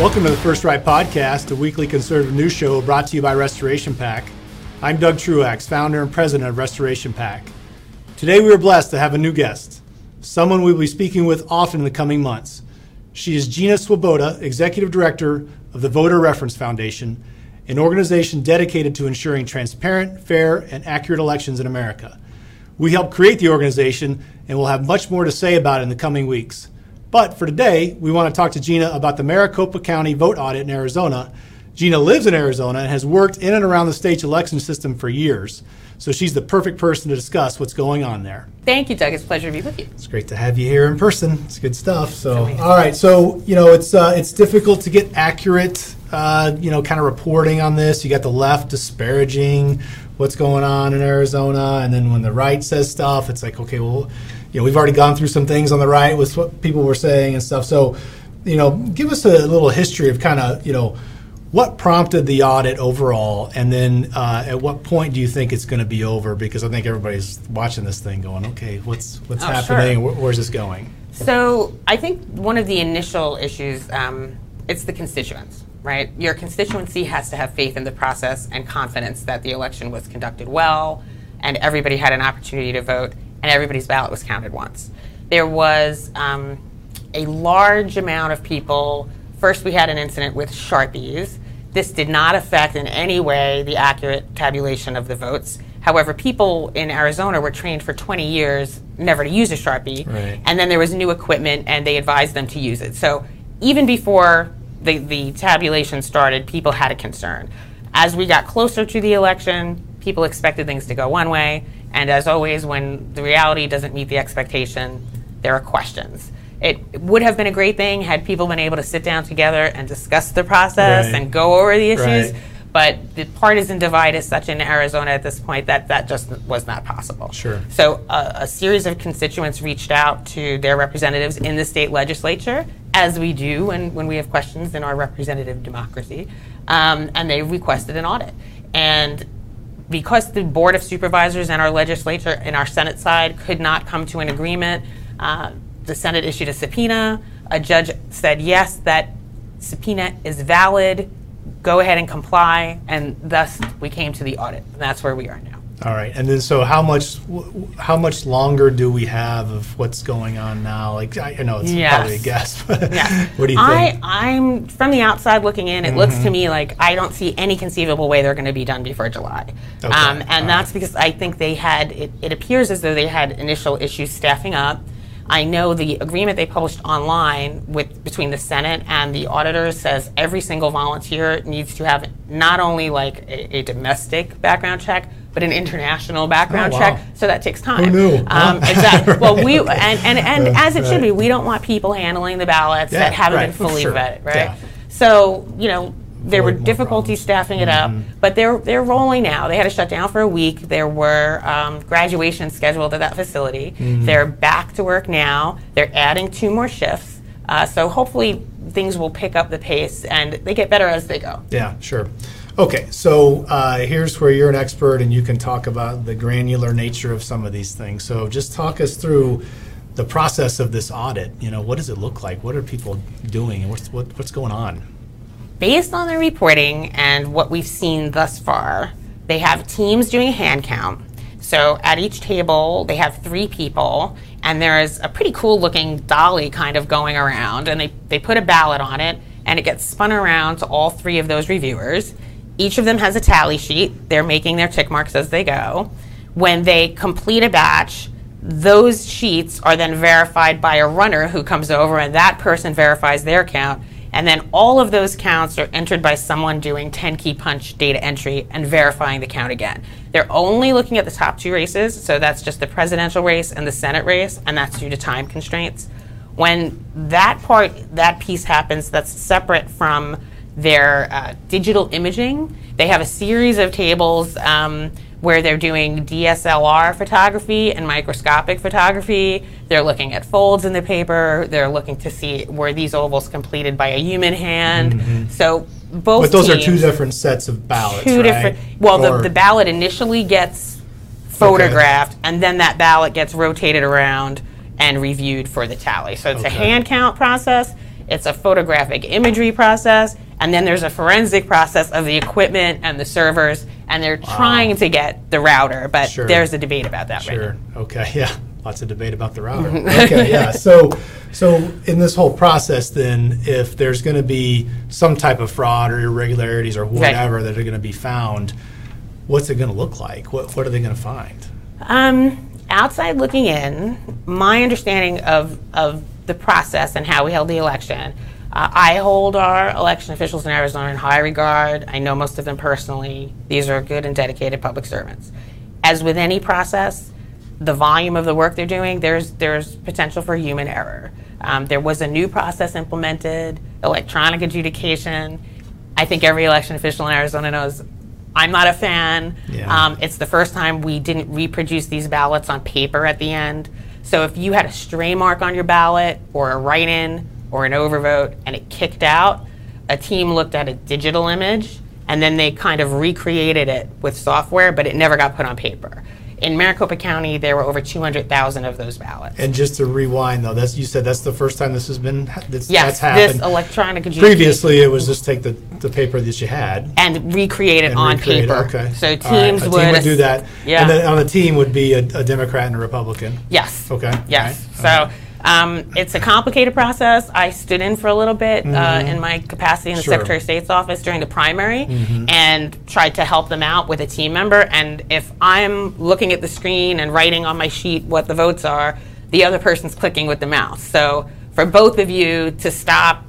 Welcome to the First Right Podcast, a weekly conservative news show brought to you by Restoration PAC. I'm Doug Truax, founder and president of Restoration PAC. Today we are blessed to have a new guest, someone we will be speaking with often in the coming months. She is Gina Swoboda, executive director of the Voter Reference Foundation, an organization dedicated to ensuring transparent, fair, and accurate elections in America. We helped create the organization and will have much more to say about it in the coming weeks. But for today, we want to talk to Gina about the Maricopa County vote audit in Arizona. Gina lives in Arizona and has worked in and around the state's election system for years. So she's the perfect person to discuss what's going on there. Thank you, Doug. It's a pleasure to be with you. It's great to have you here in person. It's good stuff. So, all right. So, you know, it's uh, it's difficult to get accurate, uh, you know, kind of reporting on this. You got the left disparaging what's going on in Arizona, and then when the right says stuff, it's like, okay, well, you know, we've already gone through some things on the right with what people were saying and stuff. So, you know, give us a little history of kind of, you know, what prompted the audit overall, and then uh, at what point do you think it's going to be over? Because I think everybody's watching this thing, going, "Okay, what's what's Oh, happening? sure. Where, where's this going?" So, I think one of the initial issues um, it's the constituents, right? Your constituency has to have faith in the process and confidence that the election was conducted well, and everybody had an opportunity to vote, and everybody's ballot was counted once. There was um, a large amount of people. First, we had an incident with Sharpies. This did not affect in any way the accurate tabulation of the votes. However, people in Arizona were trained for 20 years never to use a Sharpie. Right. And then there was new equipment and they advised them to use it. So even before the, the tabulation started, people had a concern. As we got closer to the election, people expected things to go one way. And as always, when the reality doesn't meet the expectation, there are questions. It would have been a great thing had people been able to sit down together and discuss the process Right. and go over the issues. Right. But the partisan divide is such in Arizona at this point that that just was not possible. Sure. So uh, a series of constituents reached out to their representatives in the state legislature, as we do when, when we have questions in our representative democracy, um, and they requested an audit. And because the Board of Supervisors and our legislature and our Senate side could not come to an agreement, uh, the Senate issued a subpoena. A judge said, yes, that subpoena is valid, go ahead and comply, and thus we came to the audit. And that's where we are now. All right, and then so how much how much longer do we have of what's going on now? Like I, I know it's Yes. probably a guess, but Yeah. what do you think? I'm from the outside looking in. It looks to me like I don't see any conceivable way they're going to be done before July, Okay. um, All and that's because I think they had. It, it appears as though they had initial issues staffing up. I know the agreement they published online with between the Senate and the auditors says every single volunteer needs to have not only like a, a domestic background check, but an international background Oh, wow. check. So that takes time. knew? Um, exactly. Well, we and and, and Right, as it should be, we don't want people handling the ballots Yeah, that haven't right, been fully sure, vetted, right? yeah. So you know there were Avoid difficulties staffing it up, Mm-hmm. but they're they're rolling now. They had to shut down for a week. There were um, graduations scheduled at that facility. Mm-hmm. They're back to work now. They're adding two more shifts. Uh, so hopefully things will pick up the pace and they get better as they go. Yeah, sure. Okay, so uh, here's where you're an expert and you can talk about the granular nature of some of these things. So just talk us through the process of this audit. You know, what does it look like? What are people doing, and what's what, what's going on? based on the reporting and what we've seen thus far, they have teams doing a hand count. So at each table, they have three people, and there is a pretty cool looking dolly kind of going around, and they, they put a ballot on it, and it gets spun around to all three of those reviewers. Each of them has a tally sheet. They're making their tick marks as they go. When they complete a batch, those sheets are then verified by a runner who comes over, and that person verifies their count. And then all of those counts are entered by someone doing 10 key punch data entry and verifying the count again. They're only looking at the top two races, so that's just the presidential race and the Senate race, and that's due to time constraints. When that part, that piece happens, that's separate from their uh, digital imaging. They have a series of tables um, where they're doing DSLR photography and microscopic photography. They're looking at folds in the paper. They're looking to see were these ovals completed by a human hand. So both. Mm-hmm. But those are two different sets of ballots, two right? different. Well, Or- the, the ballot initially gets photographed, and then that ballot gets rotated around and reviewed for the tally. So it's Okay. a hand count process. It's a photographic imagery process, and then there's a forensic process of the equipment and the servers, and they're trying to get the router, but Sure. there's a debate about that right now. Sure. Okay. Yeah. Lots of debate about the router. okay. Yeah. So, so in this whole process, then, if there's going to be some type of fraud or irregularities or whatever that are going to be found, what's it going to look like? What What are they going to find? Um, outside looking in, my understanding of, of the process and how we held the election, uh, I hold our election officials in Arizona in high regard. I know most of them personally. These are good and dedicated public servants. As with any process, the volume of the work they're doing, there's, there's potential for human error. Um, there was a new process implemented, electronic adjudication. I think every election official in Arizona knows I'm not a fan. Yeah. Um, it's the first time we didn't reproduce these ballots on paper at the end. So if you had a stray mark on your ballot or a write in or an overvote and it kicked out, a team looked at a digital image and then they kind of recreated it with software, but it never got put on paper. In Maricopa County, there were over 200,000 of those ballots. And just to rewind, though, that's you said that's the first time this has been that's, yes, that's happened. this electronic adjudication. Previously, it was just take the, the paper that you had and recreate it and on recreate it. paper. Okay. So All right. teams a would, team would do that. Yeah. And then on the team would be a, a Democrat and a Republican. Yes. Okay. Yes. Right. So um, it's a complicated process. I stood in for a little bit uh, in my capacity in the Mm-hmm. Sure. Mm-hmm. Secretary of State's office during the primary and tried to help them out with a team member. And if I'm looking at the screen and writing on my sheet what the votes are, the other person's clicking with the mouse. So for both of you to stop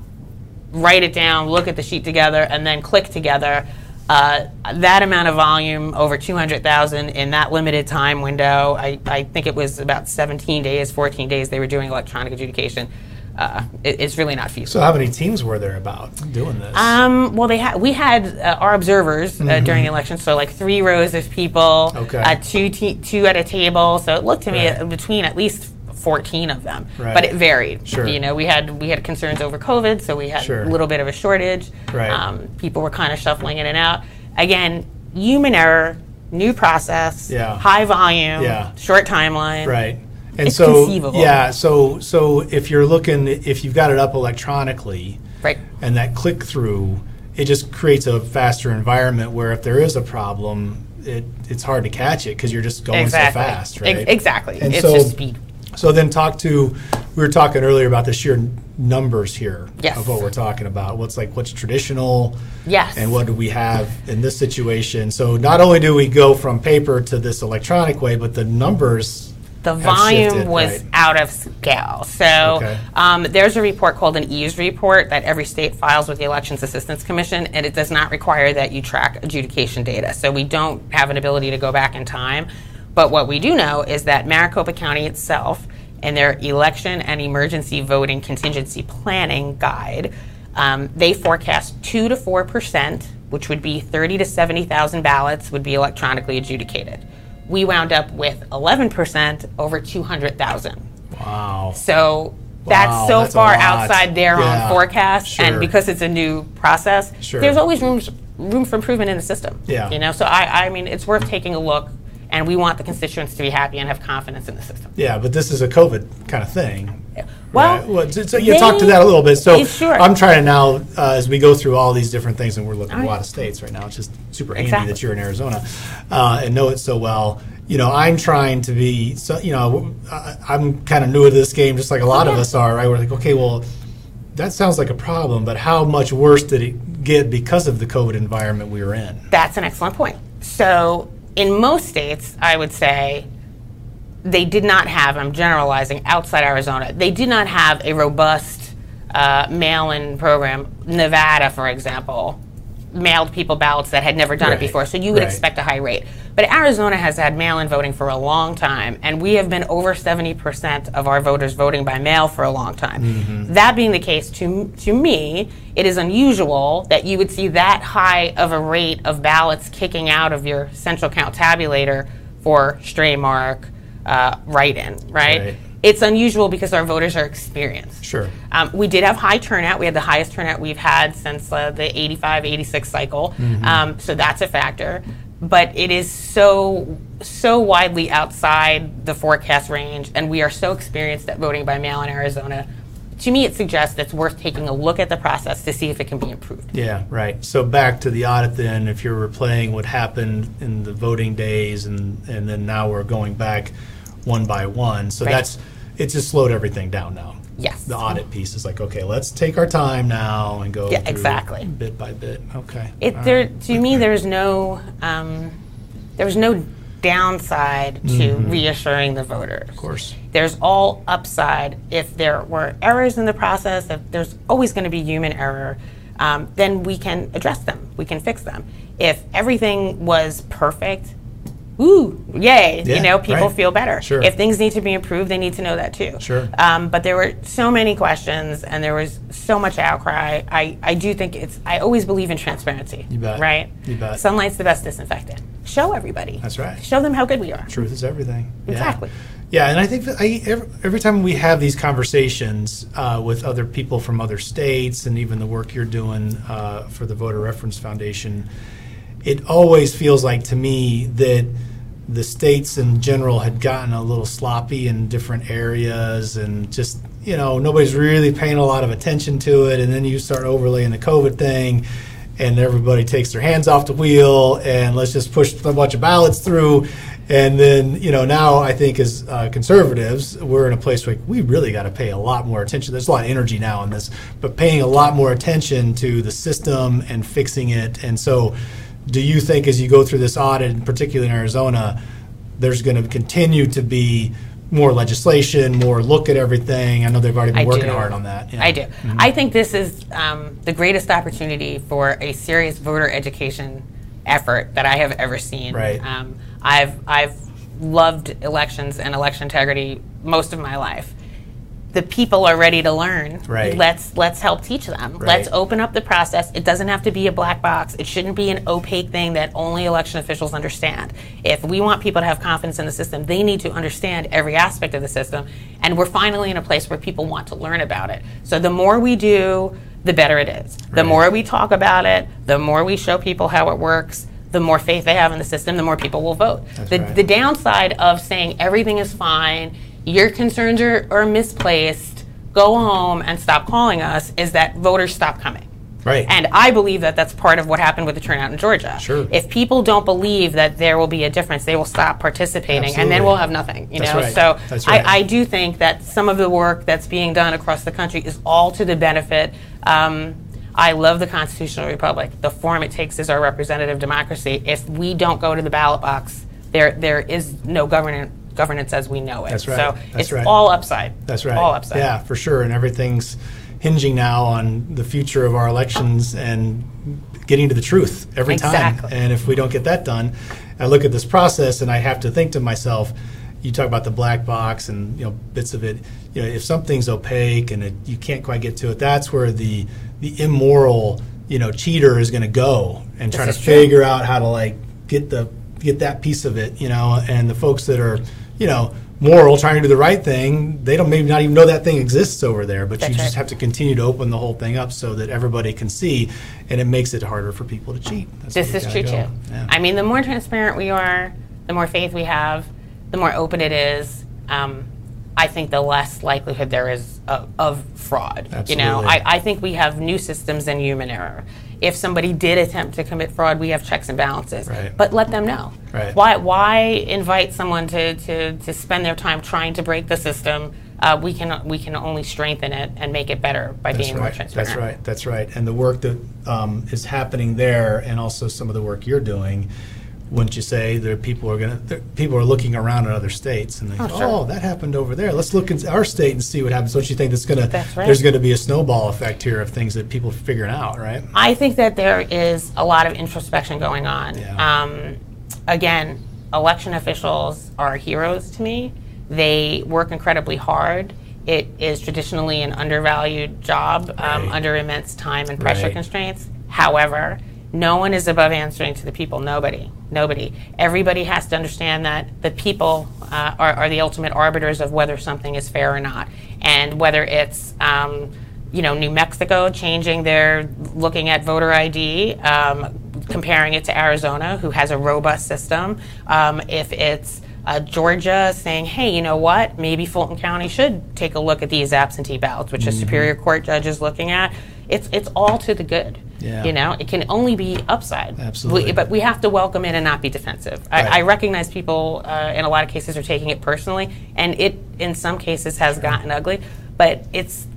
write it down, look at the sheet together, and then click together. Uh, that amount of volume, over 200,000 in that limited time window, I, I think it was about 17 days, 14 days they were doing electronic adjudication. Uh, it, it's really not feasible. So how many teams were there about doing this? Um, well, they had we had uh, our observers uh, during the election, so like three rows of people, Mm-hmm. Okay. uh, two te- two at a table. So it looked to me Right. uh, between at least fourteen of them, Right. but it varied. Sure. You know, we had we had concerns over COVID, so we had Sure. a little bit of a shortage. Right. Um, people were kind of shuffling in and out. Again, human error, new process, Yeah. high volume, Yeah. short timeline. Right. And It's so, conceivable. yeah, so so if you're looking, if you've got it up electronically, Right. and that click through, it just creates a faster environment where if there is a problem, it it's hard to catch it because you're just going Exactly. so fast, right? exactly. And it's so- just speed. So then talk to, we were talking earlier about the sheer numbers here Yes. of what we're talking about. What's like what's traditional, Yes. and what do we have in this situation? So not only do we go from paper to this electronic way, but the numbers. the volume shifted, was right? out of scale. So Okay. um, there's a report called an EAVS report that every state files with the Elections Assistance Commission, and it does not require that you track adjudication data. So we don't have an ability to go back in time. But what we do know is that Maricopa County itself, in their election and emergency voting contingency planning guide, um, they forecast 2 to 4 percent, which would be 30 to 70,000 ballots, would be electronically adjudicated. We wound up with 11% over 200,000. Wow. So that's Wow, so that's far outside their Yeah, own forecast, sure. and because it's a new process, Sure. there's always room room for improvement in the system. Yeah. you know. So I, I mean, it's worth taking a look, and we want the constituents to be happy and have confidence in the system. Yeah, but this is a COVID kind of thing. Well, right? well so you talked to that a little bit. So sure. I'm trying to now, uh, as we go through all these different things, and we're looking at a lot of states right now. It's just super handy Exactly. that you're in Arizona uh, and know it so well. You know, I'm trying to be. So you know, I'm kind of new to this game, just like a lot of us are. Right? We're like, okay, well, that sounds like a problem, but how much worse did it get because of the COVID environment we were in? That's an excellent point. So, in most states, I would say they did not have, I'm generalizing outside Arizona, they did not have a robust uh, mail in program. Nevada, for example, mailed people ballots that had never done Right, it before. So, you would right. expect a high rate. But Arizona has had mail in voting for a long time, and we have been over 70% of our voters voting by mail for a long time. Mm-hmm. That being the case, to, to me, it is unusual that you would see that high of a rate of ballots kicking out of your central count tabulator for stray mark, uh, write in, right? Right. It's unusual because our voters are experienced. Sure. Um, we did have high turnout. We had the highest turnout we've had since uh, the 85 86 cycle. Um, so that's a factor. But it is so, so widely outside the forecast range, and we are so experienced at voting by mail in Arizona to me, it suggests it's worth taking a look at the process to see if it can be improved. Yeah, right. So back to the audit then, if you're replaying what happened in the voting days and, and then now we're going back one by one. So Right. that's, it's just slowed everything down now. Yes. The audit piece is like, okay, let's take our time now and go Yeah, exactly. bit by bit. Okay. It All there right. to me there's no um, there's no downside to reassuring the voters. Of Mm-hmm. course. There's all upside if there were errors in the process. If there's always going to be human error, um, then we can address them. We can fix them. If everything was perfect, woo, yay! Yeah, you know, people right. feel better. Sure. If things need to be improved, they need to know that too. Sure. Um, but there were so many questions and there was so much outcry. I, I do think it's, I always believe in transparency. You bet. Right? You bet. Sunlight's the best disinfectant. Show everybody. That's right. Show them how good we are. Truth is everything. Yeah. Exactly. Yeah, and I think I, every, every time we have these conversations uh, with other people from other states and even the work you're doing uh, for the Voter Reference Foundation, it always feels like to me that the states in general had gotten a little sloppy in different areas and just, you know, nobody's really paying a lot of attention to it. And then you start overlaying the COVID thing and everybody takes their hands off the wheel and let's just push a bunch of ballots through. And then, you know, now I think as uh, conservatives, we're in a place where we really got to pay a lot more attention. There's a lot of energy now in this, but paying a lot more attention to the system and fixing it. And so, do you think as you go through this audit, particularly in Arizona, there's going to continue to be more legislation, more look at everything? I know they've already been I working do. hard on that. Yeah. I do. Mm-hmm. I think this is um, the greatest opportunity for a serious voter education effort that I have ever seen. Right. Um, I've I've loved elections and election integrity most of my life. The people are ready to learn. Right. Let's let's help teach them. Right. Let's open up the process. It doesn't have to be a black box. It shouldn't be an opaque thing that only election officials understand. If we want people to have confidence in the system, they need to understand every aspect of the system. And we're finally in a place where people want to learn about it. So the more we do, the better it is. The Right. more we talk about it, the more we show people how it works, the more faith they have in the system, the more people will vote. That's The, right. the downside of saying everything is fine, your concerns are, are misplaced, go home and stop calling us, is that voters stop coming. Right. And I believe that that's part of what happened with the turnout in Georgia. Sure. If people don't believe that there will be a difference, they will stop participating, and then we'll have nothing. You That's know. right. So That's right. I, I do think that some of the work that's being done across the country is all to the benefit. Um, I love the constitutional republic. The form it takes is our representative democracy. If we don't go to the ballot box, there there is no governance governance as we know it. That's right. So That's it's right. all upside. That's right. All upside. Yeah, for sure. And everything's hinging now on the future of our elections and getting to the truth every Exactly. time. And if we don't get that done, I look at this process and I have to think to myself, you talk about the black box and you know bits of it. You know, if something's opaque and it, you can't quite get to it, that's where the the immoral you know cheater is going to go and try to This true. figure out how to like get the get that piece of it. You know, and the folks that are you know moral, trying to do the right thing, they don't maybe not even know that thing exists over there. But That's you just right. have to continue to open the whole thing up so that everybody can see, and it makes it harder for people to cheat. That's This is true gotta too. Yeah. I mean, the more transparent we are, the more faith we have, the more open it is. Um, I think the less likelihood there is of, of fraud. You know, I, I think we have new systems and human error. If somebody did attempt to commit fraud, we have checks and balances. Right. But let them know. Right. Why why invite someone to, to, to spend their time trying to break the system? Uh, we can we can only strengthen it and make it better by That's being more right. transparent. That's right. That's right. And the work that um, is happening there, and also some of the work you're doing, wouldn't you say that people are going to people are looking around at other states and they Oh, go, sure. oh, that happened over there. Let's look at our state and see what happens. Don't you think that's going to right. there's going to be a snowball effect here of things that people are figuring out, right? I think that there is a lot of introspection going on. Yeah. Um, again, election officials are heroes to me. They work incredibly hard. It is traditionally an undervalued job um, Right. under immense time and pressure Right. constraints. However, no one is above answering to the people. Nobody. Nobody. Everybody has to understand that the people uh, are, are the ultimate arbiters of whether something is fair or not. And whether it's um, you know, New Mexico changing their looking at voter ID, um, comparing it to Arizona, who has a robust system. Um, if it's uh, Georgia saying, hey, you know what? Maybe Fulton County should take a look at these absentee ballots, which mm-hmm. a Superior Court judge is looking at. It's, it's all to the good. Yeah. You know, it can only be upside. Absolutely. We, but we have to welcome it and not be defensive. Right. I, I, recognize people uh, in a lot of cases are taking it personally, and it in some cases has sure. gotten ugly. But it's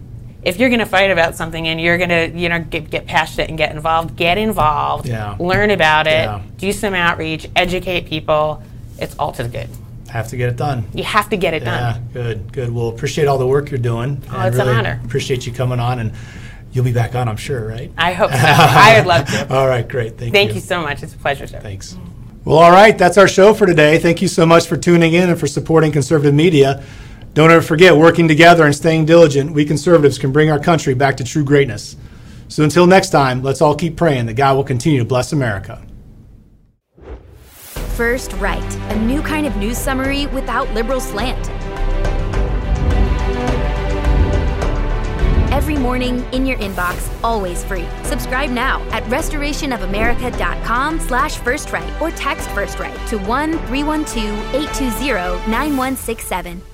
if you're going to fight about something and you're going to you know get, get, passionate and get involved, get involved. Yeah. Learn about it. Yeah. Do some outreach. Educate people. It's all to the good. Have to get it done. You have to get it yeah, done. Yeah, good, good. Well, appreciate all the work you're doing. Oh, it's really an honor. Appreciate you coming on and You'll be back on, I'm sure, right? I hope so. I would love to. all right, great. Thank, you. Thank you. you so much. It's a pleasure, sir. Thanks. Well, all right, that's our show for today. Thank you so much for tuning in and for supporting conservative media. Don't ever forget, working together and staying diligent, we conservatives can bring our country back to true greatness. So until next time, let's all keep praying that God will continue to bless America. First Right, a new kind of news summary without liberal slant. Every morning in your inbox, always free. Subscribe now at restorationofamerica.com slash first or text first to 1 312 820 9167.